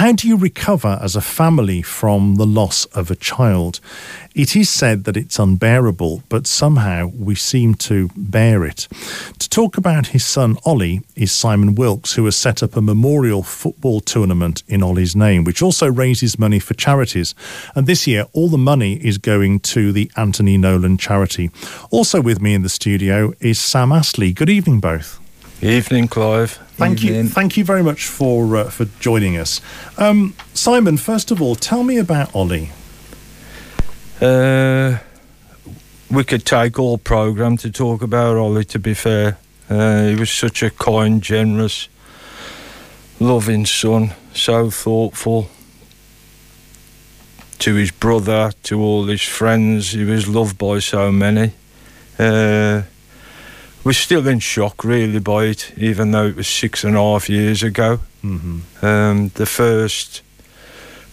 How do you recover as a family from the loss of a child? It is said that it's unbearable, but somehow we seem to bear it. To talk about his son Olly is Simon Wilkes, who has set up a memorial football tournament in Olly's name, which also raises money for charities. And this year, all the money is going to the Anthony Nolan charity. Also with me in the studio is Sam Astley. Good evening, both. Evening, Clive. Thank Evening. you. Thank you very much for uh, for joining us, um, Simon. First of all, tell me about Olly. Uh, we could take all programme to talk about Olly. To be fair, uh, he was such a kind, generous, loving son. So thoughtful to his brother, to all his friends. He was loved by so many. Uh, we're still in shock, really, by it, even though it was six and a half years ago. Mm-hmm. Um, the first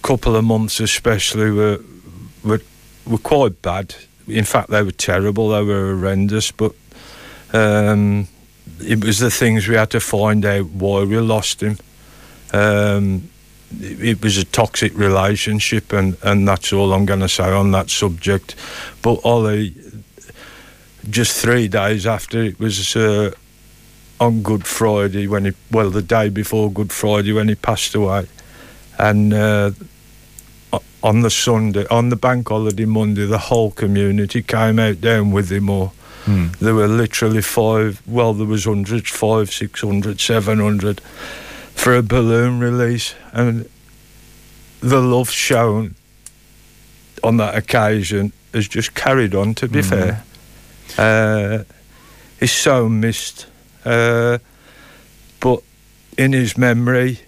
couple of months, especially, were, were were quite bad. In fact, they were terrible. They were horrendous. But um, it was the things we had to find out why we lost him. Um, it, it was a toxic relationship, and, and that's all I'm going to say on that subject. But Olly, just three days after it was uh, on Good Friday when he well the day before Good Friday when he passed away, and uh, on the Sunday on the bank holiday Monday the whole community came out down with him or. Mm. There were literally five. Well, there was hundreds, five, six hundred, seven hundred, for a balloon release, and the love shown on that occasion has just carried on. To be Mm. fair, uh, he's so missed. Uh, but in his memory,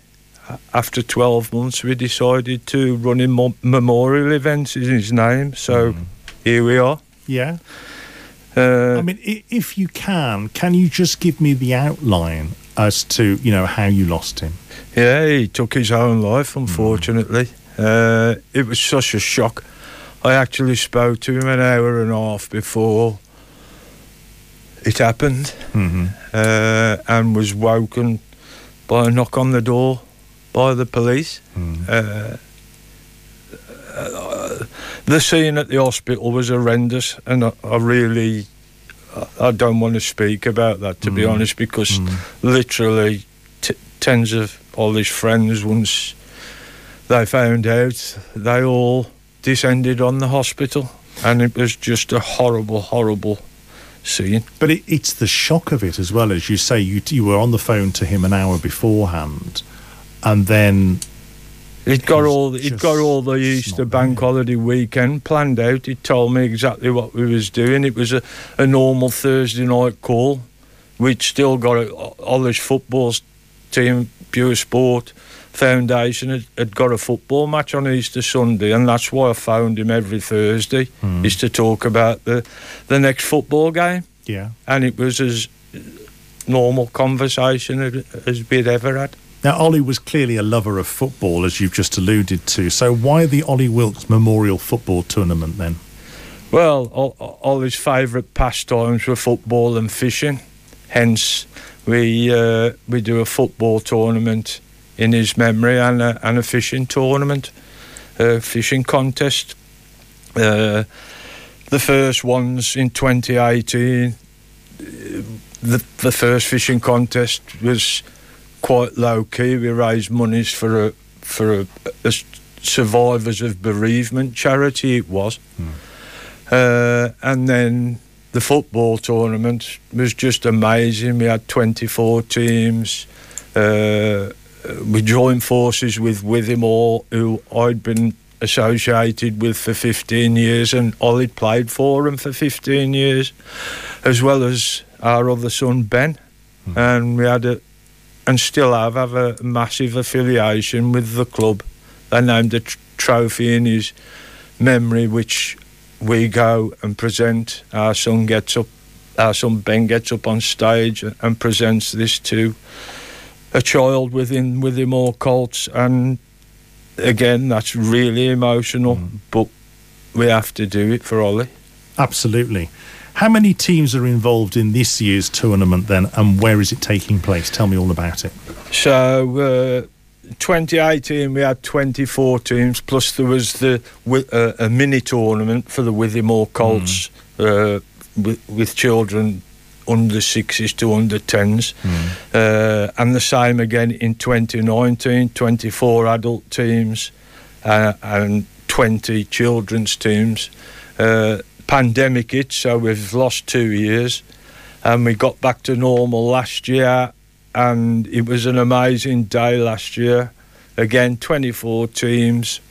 after 12 months, we decided to run in mo- memorial events in his name. So Mm. here we are. Yeah. Uh, I mean, if you can, can you just give me the outline as to you know how you lost him? yeah, he took his own life, unfortunately. Uh, it was such a shock. I actually spoke to him an hour and a half before it happened. Mm-hmm. uh, and was woken by a knock on the door by the police. Mm. Uh, uh, the scene at the hospital was horrendous, and I, I really, I- don't want to speak about that to be Mm. honest, because Mm. literally t- tens of all his friends, once they found out, they all descended on the hospital, and it was just a horrible, horrible But it, it's the shock of it as well as you say. You you were on the phone to him an hour beforehand, and then He'd got all he'd got all the Easter bank there. holiday weekend planned out. He told me exactly what we was doing. It was a, a normal Thursday night call. We'd still got a, all this football team, Pure Sport Foundation had, had got a football match on Easter Sunday, and that's why I phoned him every Thursday Mm. is to talk about the the next football game. yeah. And it was as normal conversation as- we'd ever had. Now Olly was clearly a lover of football, as you've just alluded to. So why the Olly Wilkes Memorial Football Tournament then? Well, his favourite pastimes were football and fishing. Hence, we uh, we do a football tournament in his memory and a, and a fishing tournament, a fishing contest. Uh, the first ones in 2018. The the first fishing contest was quite low key. We raised monies for a for a, a survivors of bereavement charity. It was. Uh, and then the football tournament was just amazing. We had 24 teams. Uh, Uh, we joined forces with Withymoor, who I'd been associated with for 15 years, and Olly played for him for 15 years, as well as our other son Ben. Hmm. And we had a, and still have, have a massive affiliation with the club. They named a tr- trophy in his memory, which we go and present. Our son gets up, our son Ben gets up on stage and presents this to a child within Withymoor Colts, and again, that's really emotional, mm. but we have to do it for Olly. Absolutely. How many teams are involved in this year's tournament then, and where is it taking place? Tell me all about it. So, uh, 2018 we had 24 teams, plus there was the uh, a mini tournament for the Withymoor Colts mm. uh, with, with, children under sixes to under tens, mm. uh, and the same again in 2019, 24 adult teams uh, and 20 children's teams. Uh, pandemic hit, so we've lost two years, and we got back to normal last year, and it was an amazing day last year. Again, 24 teams.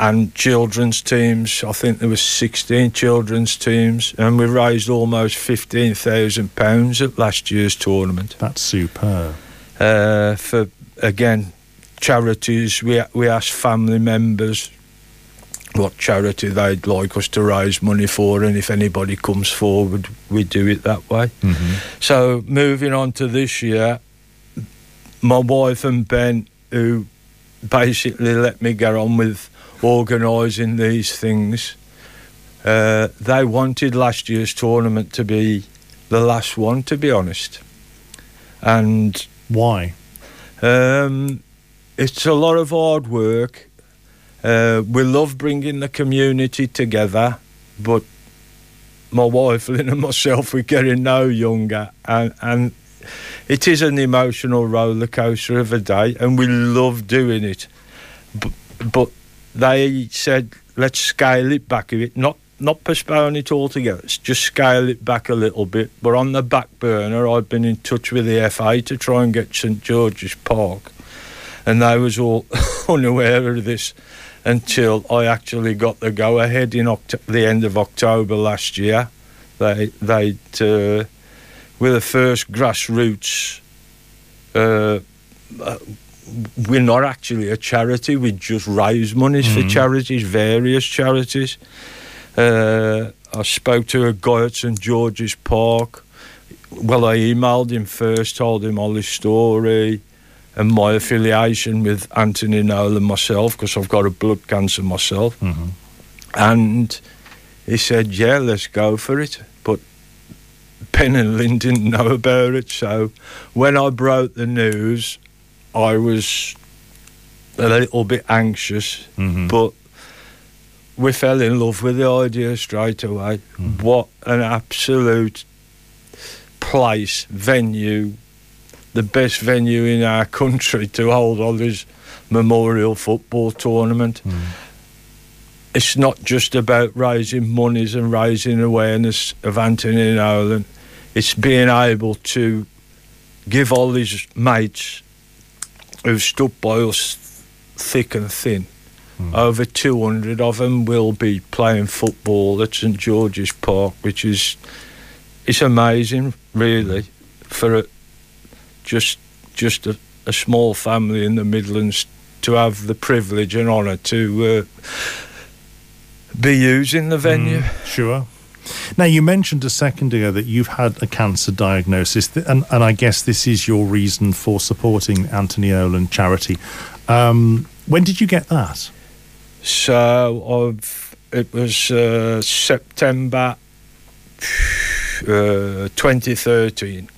And children's teams. I think there was 16 children's teams, and we raised almost 15,000 pounds at last year's tournament. That's superb. Uh, for again, charities. We we asked family members what charity they'd like us to raise money for, and if anybody comes forward, we do it that way. Mm-hmm. So moving on to this year, my wife and Ben, who basically let me get on with organising these things. Uh, they wanted last year's tournament to be the last one, to be honest. And why? Um, it's a lot of hard work. Uh, we love bringing the community together, but my wife, Lynn, and myself, we're getting no younger, and, and it is an emotional roller coaster of a day, and we love doing it. But, but they said, let's scale it back a bit, not not postpone it altogether, just scale it back a little bit. But on the back burner, I've been in touch with the FA to try and get St George's Park, and they was all unaware of this until I actually got the go ahead in Oct- the end of October last year. They they uh, with the first grassroots. Uh, we're not actually a charity. We just raise monies mm. for charities, various charities. Uh, I spoke to a guy at St George's Park. Well, I emailed him first, told him all his story and my affiliation with Anthony Nolan myself because I've got a blood cancer myself. Mm-hmm. And he said, "Yeah, let's go for it." But Ben and Lynn didn't know about it, so when I broke the news, I was a little bit anxious, mm-hmm. but we fell in love with the idea straight away. Mm-hmm. What an absolute place, venue, the best venue in our country to hold all this memorial football tournament. Mm. It's not just about raising monies and raising awareness of Anthony Nolan. It's being able to give all these mates who've stood by us thick and thin. Mm. Over 200 of them will be playing football at St George's Park, which is it's amazing, really, for a, just just a, a, small family in the Midlands to have the privilege and honour to uh, be using the venue. Mm, sure. Now, you mentioned a second ago that you've had a cancer diagnosis, and, and I guess this is your reason for supporting Anthony Nolan charity. Um, when did you get that? So, I've, it was uh, September uh, 2013.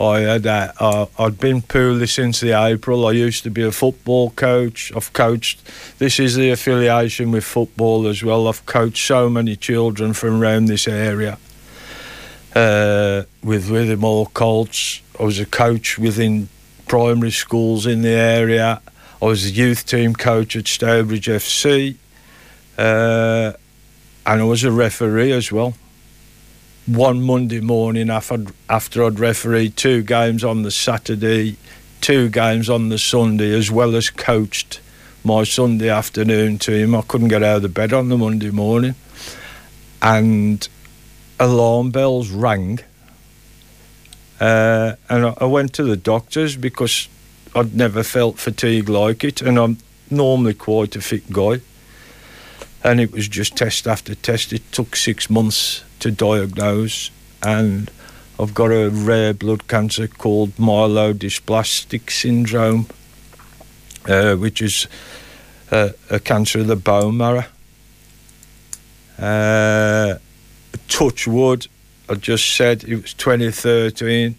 I had uh, I'd been poorly since the April. I used to be a football coach. I've coached. This is the affiliation with football as well. I've coached so many children from around this area. Uh, with Withymoor Colts, I was a coach within primary schools in the area. I was a youth team coach at Stourbridge FC, uh, and I was a referee as well one Monday morning after, after I'd refereed two games on the Saturday, two games on the Sunday, as well as coached my Sunday afternoon team. I couldn't get out of bed on the Monday morning. And alarm bells rang. Uh, and I went to the doctors because I'd never felt fatigue like it, and I'm normally quite a fit guy. And it was just test after test. It took six months to diagnose, and I've got a rare blood cancer called myelodysplastic syndrome, uh, which is uh, a cancer of the bone marrow. Uh, touch wood, I just said it was 2013.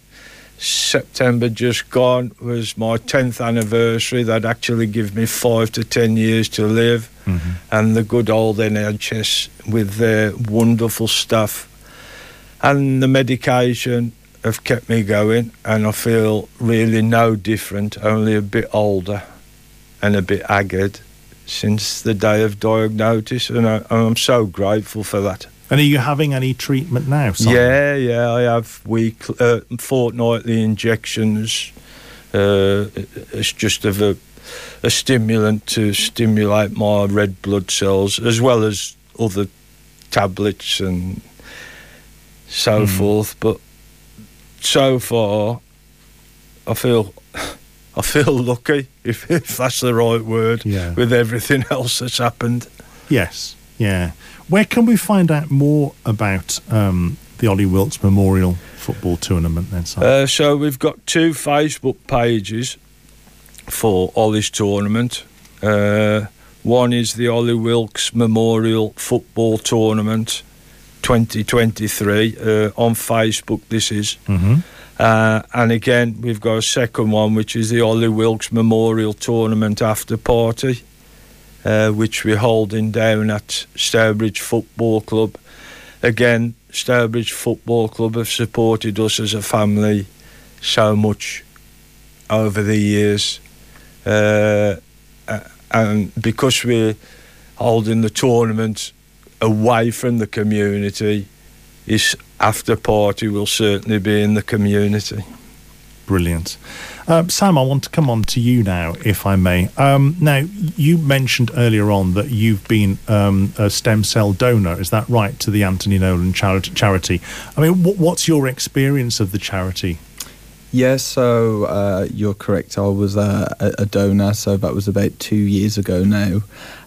September just gone was my 10th anniversary. That actually give me five to 10 years to live. Mm-hmm. And the good old NHS with their wonderful stuff. And the medication have kept me going, and I feel really no different, only a bit older and a bit haggard since the day of diagnosis. And I, I'm so grateful for that. And are you having any treatment now? Simon? Yeah, yeah, I have week, uh, fortnightly injections. Uh, it's just of a, a stimulant to stimulate my red blood cells, as well as other tablets and so Mm. forth. But so far, I feel I feel lucky, if, if that's the right word, Yeah. with everything else that's happened. Yes. Yeah. Where can we find out more about um, the Olly Wilkes Memorial Football Tournament then? Uh, so we've got two Facebook pages for Olly's tournament. Uh, one is the Olly Wilkes Memorial Football Tournament 2023 uh, on Facebook. This is. mm-hmm. Uh, and again, we've got a second one, which is the Olly Wilkes Memorial Tournament after party, uh, which we're holding down at Stourbridge Football Club. Again, Stourbridge Football Club have supported us as a family so much over the years. Uh, and because we're holding the tournament away from the community, this after party will certainly be in the community. Brilliant. Um, Sam, I want to come on to you now, if I may. Um, now, you mentioned earlier on that you've been um, a stem cell donor. Is that right to the Anthony Nolan charity? charity? I mean, wh- what's your experience of the charity? Yeah, so uh, you're correct. I was uh, a donor, so that was about two years ago now.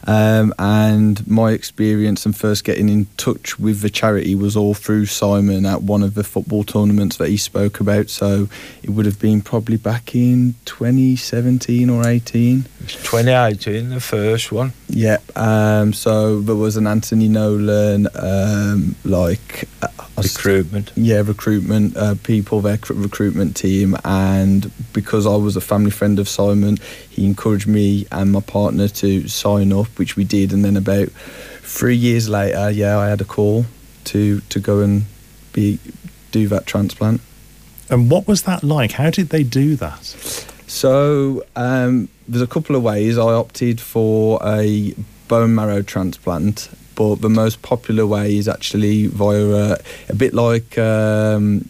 Um, and my experience and first getting in touch with the charity was all through Simon at one of the football tournaments that he spoke about. So it would have been probably back in 2017 or 18. It's 2018, the first one. Yeah. Um, so there was an Anthony Nolan, um, like uh, Recruitment. yeah, recruitment uh, people, their cr- recruitment team, and because I was a family friend of Simon, he encouraged me and my partner to sign up, which we did, and then about three years later, yeah, I had a call to to go and be do that transplant. And what was that like? How did they do that? So um, there's a couple of ways. I opted for a bone marrow transplant, but the most popular way is actually via a, a bit like um,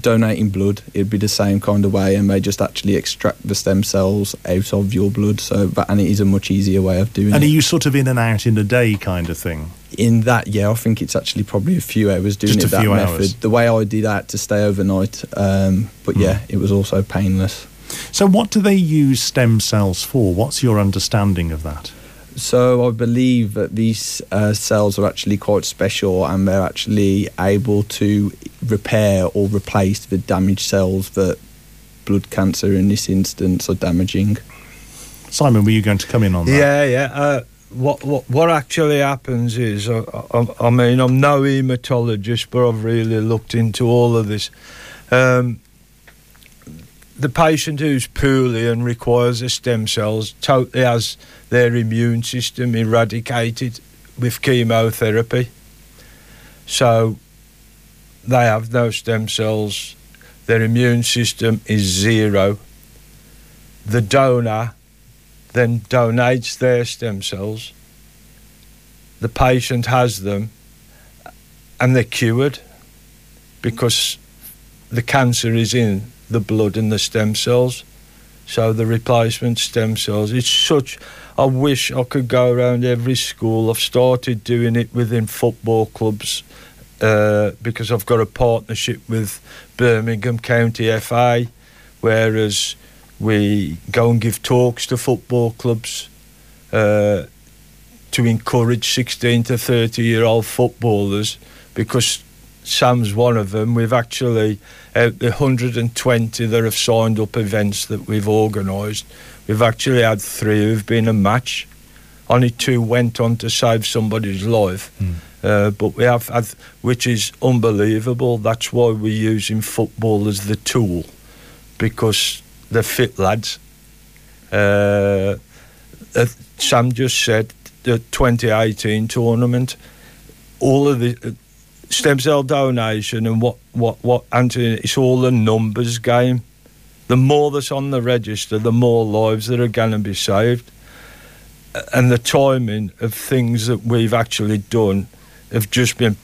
donating blood. It'd be the same kind of way, and they just actually extract the stem cells out of your blood. So, that, and it is a much easier way of doing it. And are you sort of in and out in a day kind of thing? in that, yeah, I think it's actually probably a few hours doing Just it a that few method. hours. The way I did that to stay overnight, um, but yeah, Hmm. it was also painless. So, what do they use stem cells for? What's your understanding of that? So I believe that these uh, cells are actually quite special, and they're actually able to repair or replace the damaged cells that blood cancer in this instance are damaging. Simon, were you going to come in on that? Yeah, yeah. Uh, what, what what actually happens is, I, I, I mean, I'm no hematologist, but I've really looked into all of this. Um, the patient who's poorly and requires the stem cells totally has their immune system eradicated with chemotherapy. So they have no stem cells. Their immune system is zero. The donor then donates their stem cells. The patient has them and they're cured because the cancer is in the blood and the stem cells. So the replacement stem cells. It's such. I wish I could go around every school. I've started doing it within football clubs uh, because I've got a partnership with Birmingham County FA, whereas we go and give talks to football clubs uh, to encourage 16 to 30 year old footballers because Sam's one of them. We've actually, out the 120 that have signed up events that we've organised, we've actually had three who've been a match. Only two went on to save somebody's life. Mm. Uh, but we have had, which is unbelievable. That's why we're using football as the tool, because they're fit lads. Uh, uh, Sam just said the 2018 tournament, all of the uh, stem cell donation and what what what Anthony, it's all a numbers game. The more that's on the register, the more lives that are going to be saved, and the timing of things that we've actually done have just been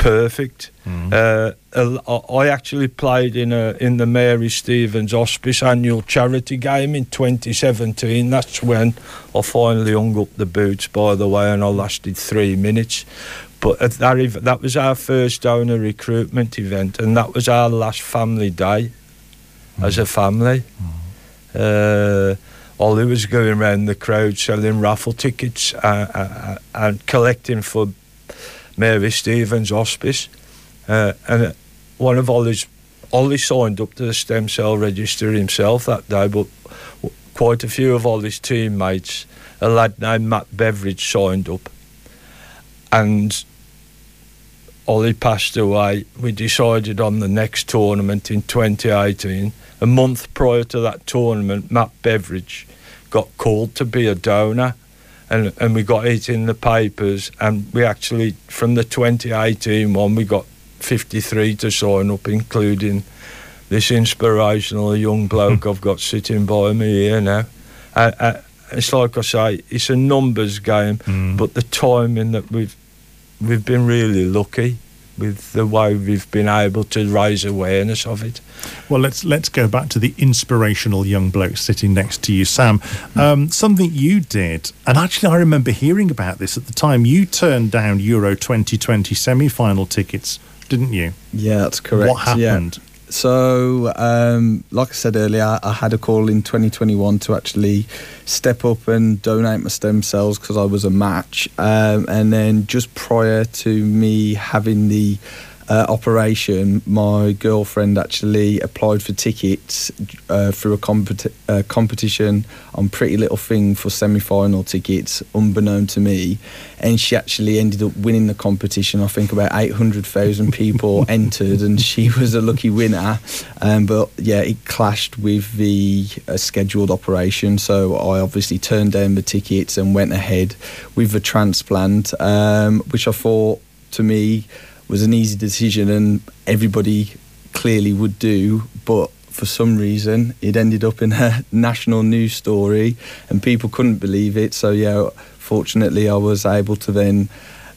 perfect. Mm. Uh, I actually played in a in the Mary Stevens Hospice annual charity game in 2017. That's when I finally hung up the boots, by the way, and I lasted three minutes. But that that was our first donor recruitment event, and that was our last family day mm. as a family. Mm. Uh, Olly was going around the crowd selling raffle tickets uh, uh, and collecting for Mary Stevens Hospice. Uh, and one of Olly's, Olly signed up to the stem cell register himself that day, but quite a few of Olly's teammates, a lad named Matt Beveridge, signed up. And Olly passed away. We decided on the next tournament in 2018. A month prior to that tournament, Matt Beveridge got called to be a donor and and we got it in the papers and we actually from the 2018 one we got 53 to sign up including this inspirational young bloke I've got sitting by me here now uh, uh, it's like I say it's a numbers game Mm. but the timing that we've we've been really lucky with the way we've been able to raise awareness of it Well, let's let's go back to the inspirational young bloke sitting next to you, Sam. Um, something you did, and actually, I remember hearing about this at the time. You turned down Euro 2020 semi-final tickets, didn't you? Yeah, that's correct. What happened? Yeah. So, um, like I said earlier, I had a call in 2021 to actually step up and donate my stem cells because I was a match. Um, and then just prior to me having the uh, operation, my girlfriend actually applied for tickets uh, through a competi- uh, competition on Pretty Little Thing for semi-final tickets, unbeknown to me, and she actually ended up winning the competition. I think about eight hundred thousand people entered, and she was a lucky winner. Um, but yeah, it clashed with the uh, scheduled operation, so I obviously turned down the tickets and went ahead with the transplant, um, which I thought to me was an easy decision and everybody clearly would do, but for some reason it ended up in a national news story and people couldn't believe it. So yeah, fortunately I was able to then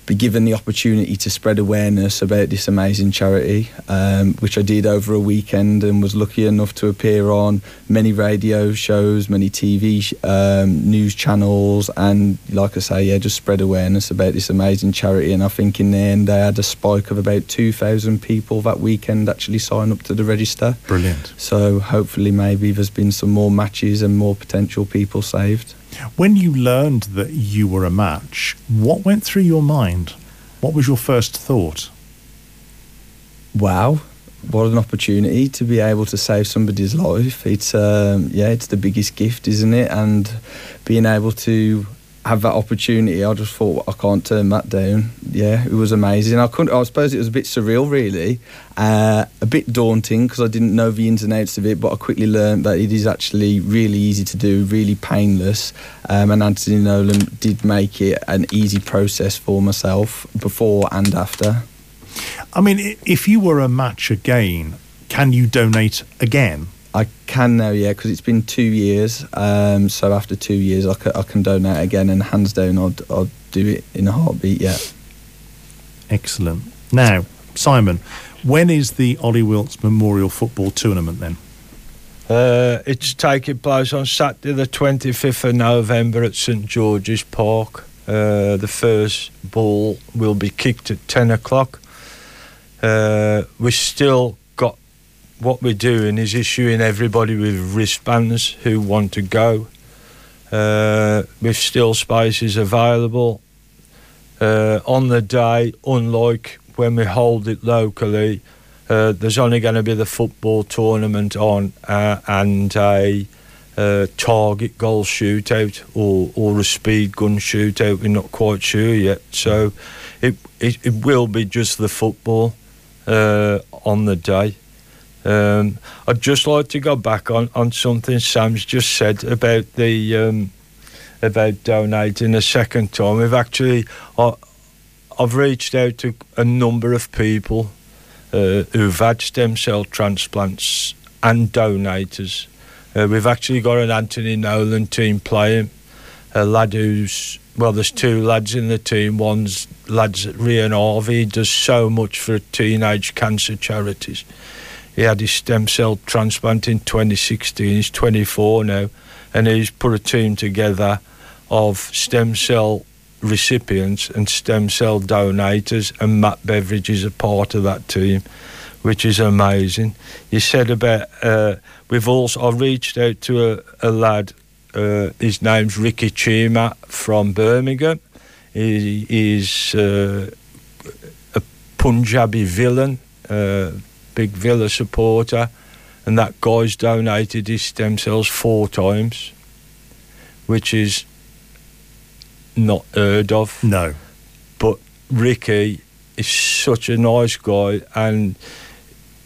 be given the opportunity to spread awareness about this amazing charity, um, which I did over a weekend and was lucky enough to appear on many radio shows, many TV sh- um, news channels, and like I say, yeah, just spread awareness about this amazing charity. And I think in the end, they had a spike of about 2,000 people that weekend actually sign up to the register. Brilliant. So hopefully, maybe there's been some more matches and more potential people saved. When you learned that you were a match, what went through your mind? What was your first thought? wow what an opportunity to be able to save somebody's life it's um, yeah it's the biggest gift isn't it and being able to have that opportunity i just thought i can't turn that down. Yeah it was amazing. I couldn't i suppose it was a bit surreal really. Uh, a bit daunting because i didn't know the ins and outs of it but i quickly learned that it is actually really easy to do really painless. Um, and anthony nolan did make it an easy process for myself before and after. I mean, if you were a match again, can you donate again? I can now, yeah, because it's been two years. Um, so after two years, I ca- I can donate again, and hands down, I'd, I'd do it in a heartbeat. Yeah. Excellent. Now, Simon, when is the Olly Wilkes Memorial Football Tournament then? Uh, it's taking place on Saturday, the 25th of November at St George's Park. Uh, the first ball will be kicked at 10 o'clock. Uh, we still got what we're doing is issuing everybody with wristbands who want to go. Uh, with still spaces available. Uh, on the day, unlike when we hold it locally, uh, there's only going to be the football tournament on uh, and a uh, target goal shootout or, or a speed gun shootout. We're not quite sure yet. So it, it, it will be just the football uh, on the day. Um, I'd just like to go back on, on something Sam's just said about the um, about donating a second time. We've actually I, I've reached out to a number of people uh, who've had stem cell transplants and donators. Uh, we've actually got an Anthony Nolan team playing, a lad who's well, there's two lads in the team. One's lads at Rian Harvey. Does so much for teenage cancer charities. He had his stem cell transplant in 2016. He's 24 now, and he's put a team together of stem cell recipients and stem cell donators, and Matt Beveridge is a part of that team, which is amazing. You said about uh, we've also I reached out to a, a lad. Uh, his name's Ricky Chima from Birmingham. He is uh, a Punjabi villain, uh, big Villa supporter, and that guy's donated his stem cells four times, which is not heard of. No. But Ricky is such a nice guy, and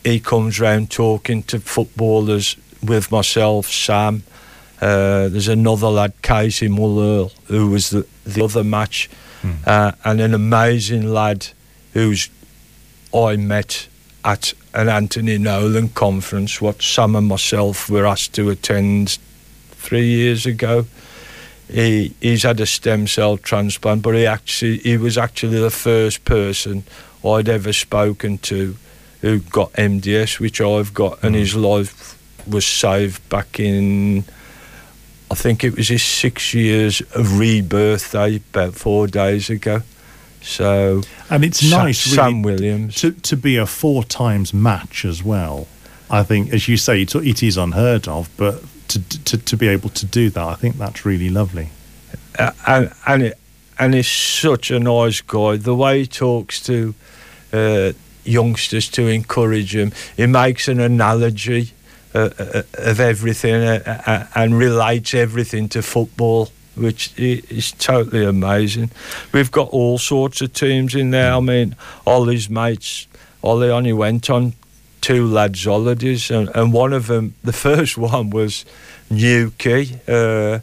he comes round talking to footballers with myself, Sam. Uh, there's another lad, Casey Muller, who was the, the other match, Hmm. uh, and an amazing lad who's I met at an Anthony Nolan conference, what Sam and myself were asked to attend three years ago. He he's had a stem cell transplant, but he actually he was actually the first person I'd ever spoken to who got MDS, which I've got, and Mm. his life was saved back in. I think it was his six years of rebirth day about four days ago. So And it's Sa- nice, really, Sam Williams. to, to be a four times match as well. I think, as you say, it, it is unheard of, but to, to to be able to do that, I think that's really lovely. Uh, and and it, and he's such a nice guy. The way he talks to uh, youngsters to encourage them, he makes an analogy uh, uh, of everything uh, uh, and relates everything to football, which is totally amazing. We've got all sorts of teams in there. I mean, Olly's mates. Olly only went on two lads' holidays, and, and one of them, the first one was Newquay. Uh,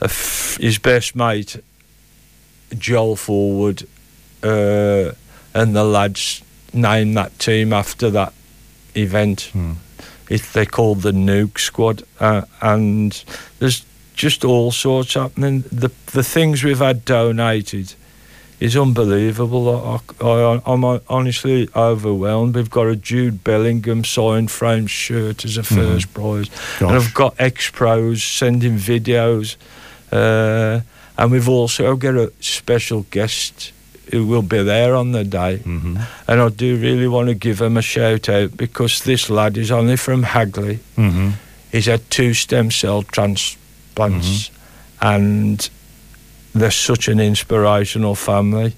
f- his best mate, Joel Forward, uh, and the lads named that team after that event. Hmm. It, they called the Nuke Squad, uh, and there's just all sorts happening. The the things we've had donated is unbelievable. I, I, I'm honestly overwhelmed. We've got a Jude Bellingham signed frame shirt as a first prize, and I've got ex pros sending videos, uh, and we've also got a special guest who will be there on the day. hmm And I do really want to give him a shout out because this lad is only from Hagley. hmm He's had two stem cell transplants, Mm-hmm. and they're such an inspirational family.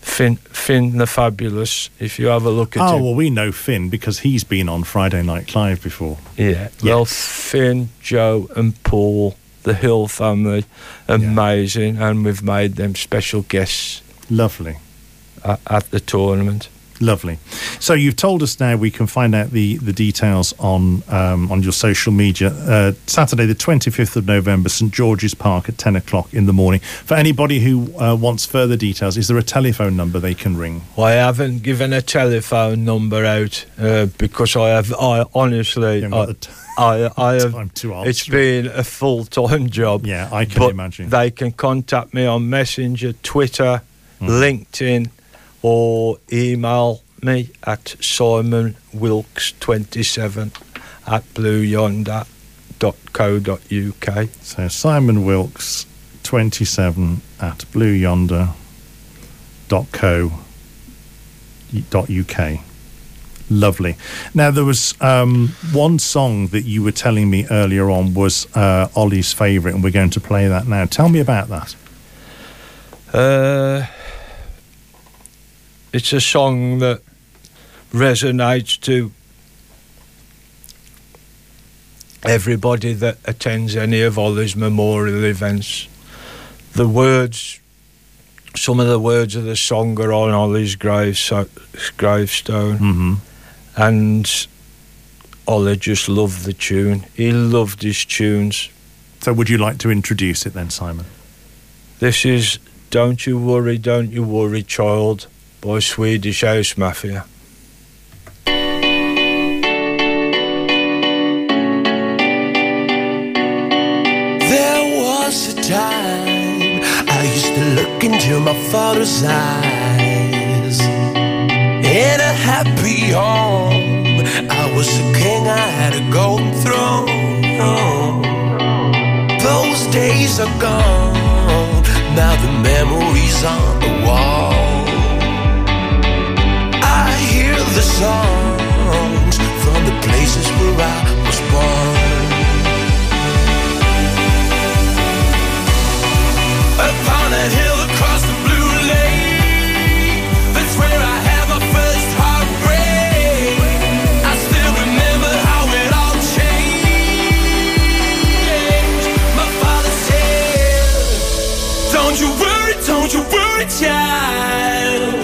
Finn, Finn the Fabulous. If you have a look at Oh him, well, we know Finn because he's been on Friday Night Clive before. yeah. Well, Finn, Joe, and Paul, the Hill family, amazing, and we've made them special guests Lovely. at, at the tournament. Lovely. So you've told us now we can find out the, the details on um, on your social media. Uh, Saturday, the 25th of November, St George's Park at 10 o'clock in the morning. For anybody who uh, wants further details, is there a telephone number they can ring? I haven't given a telephone number out uh, because I have. I honestly, I, I, I have. time to answer It's been a full time job. Yeah, I can imagine. They can contact me on Messenger, Twitter, Mm. LinkedIn, or email me at Simon Wilkes twenty seven at blueyonder.co.uk. So Simon Wilkes, 27 at blueyonder.co.uk. Lovely. Now there was um, one song that you were telling me earlier on was uh, Olly's favourite, and we're going to play that now. Tell me about that. Uh, it's a song that resonates to everybody that attends any of Olly's memorial events. The words, some of the words of the song are on Olly's grave, so, gravestone, hmm and Olly just loved the tune. He loved his tunes. So, would you like to introduce it then, Simon? This is Don't You Worry, Don't You Worry, Child by Swedish House Mafia. There was a time I used to look into my father's eyes. In a happy home, I was a king, I had a golden throne. Those days are gone, now the memories on the wall. Songs from the places where I was born. Upon a hill across the blue lake, that's where I had my first heartbreak. I still remember how it all changed. My father said, Don't you worry, don't you worry, child.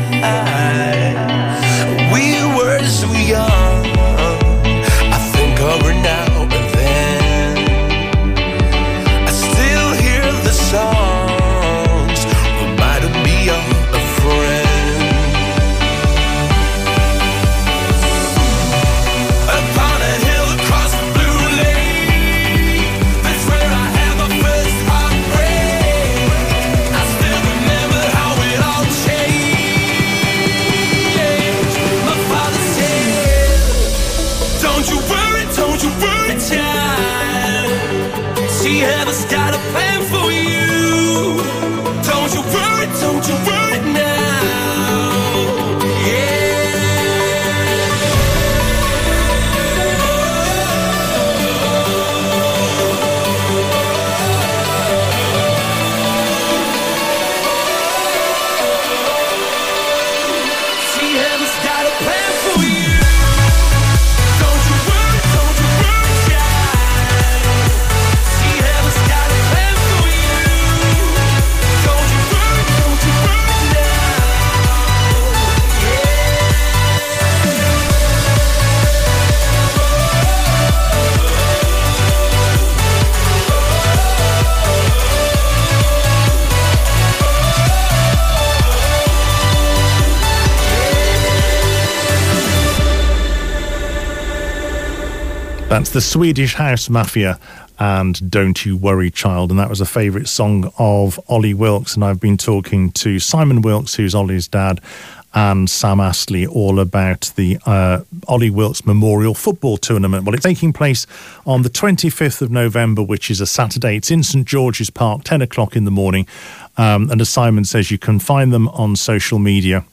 That's the Swedish House Mafia and Don't You Worry Child. And that was a favourite song of Olly Wilkes. And I've been talking to Simon Wilkes, who's Olly's dad, and Sam Astley all about the uh, Olly Wilkes Memorial Football Tournament. Well, it's taking place on the 25th of November, which is a Saturday. It's in St George's Park, 10 o'clock in the morning. Um, and as Simon says, you can find them on social media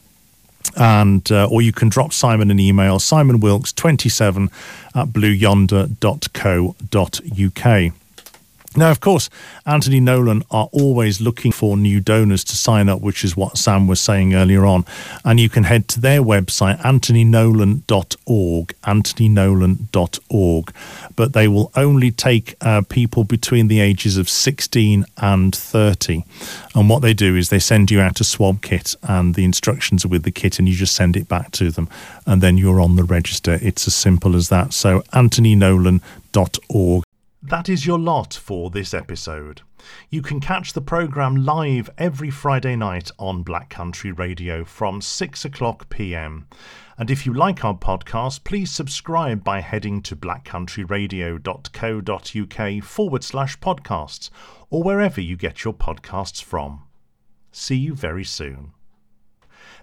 and uh, or you can drop Simon an email, Simon Wilkes 27 at blueyonder.co.uk. Now, of course, Anthony Nolan are always looking for new donors to sign up, which is what Sam was saying earlier on. And you can head to their website, anthonynolan.org, anthonynolan.org. But they will only take uh, people between the ages of 16 and 30. And what they do is they send you out a swab kit, and the instructions are with the kit, and you just send it back to them. And then you're on the register. It's as simple as that. So, anthonynolan.org. That is your lot for this episode. You can catch the programme live every Friday night on Black Country Radio from 6 o'clock pm. And if you like our podcast, please subscribe by heading to blackcountryradio.co.uk forward slash podcasts or wherever you get your podcasts from. See you very soon.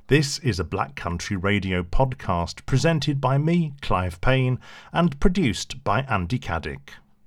This is a Black Country Radio podcast presented by me, Clive Payne, and produced by Andy Caddick.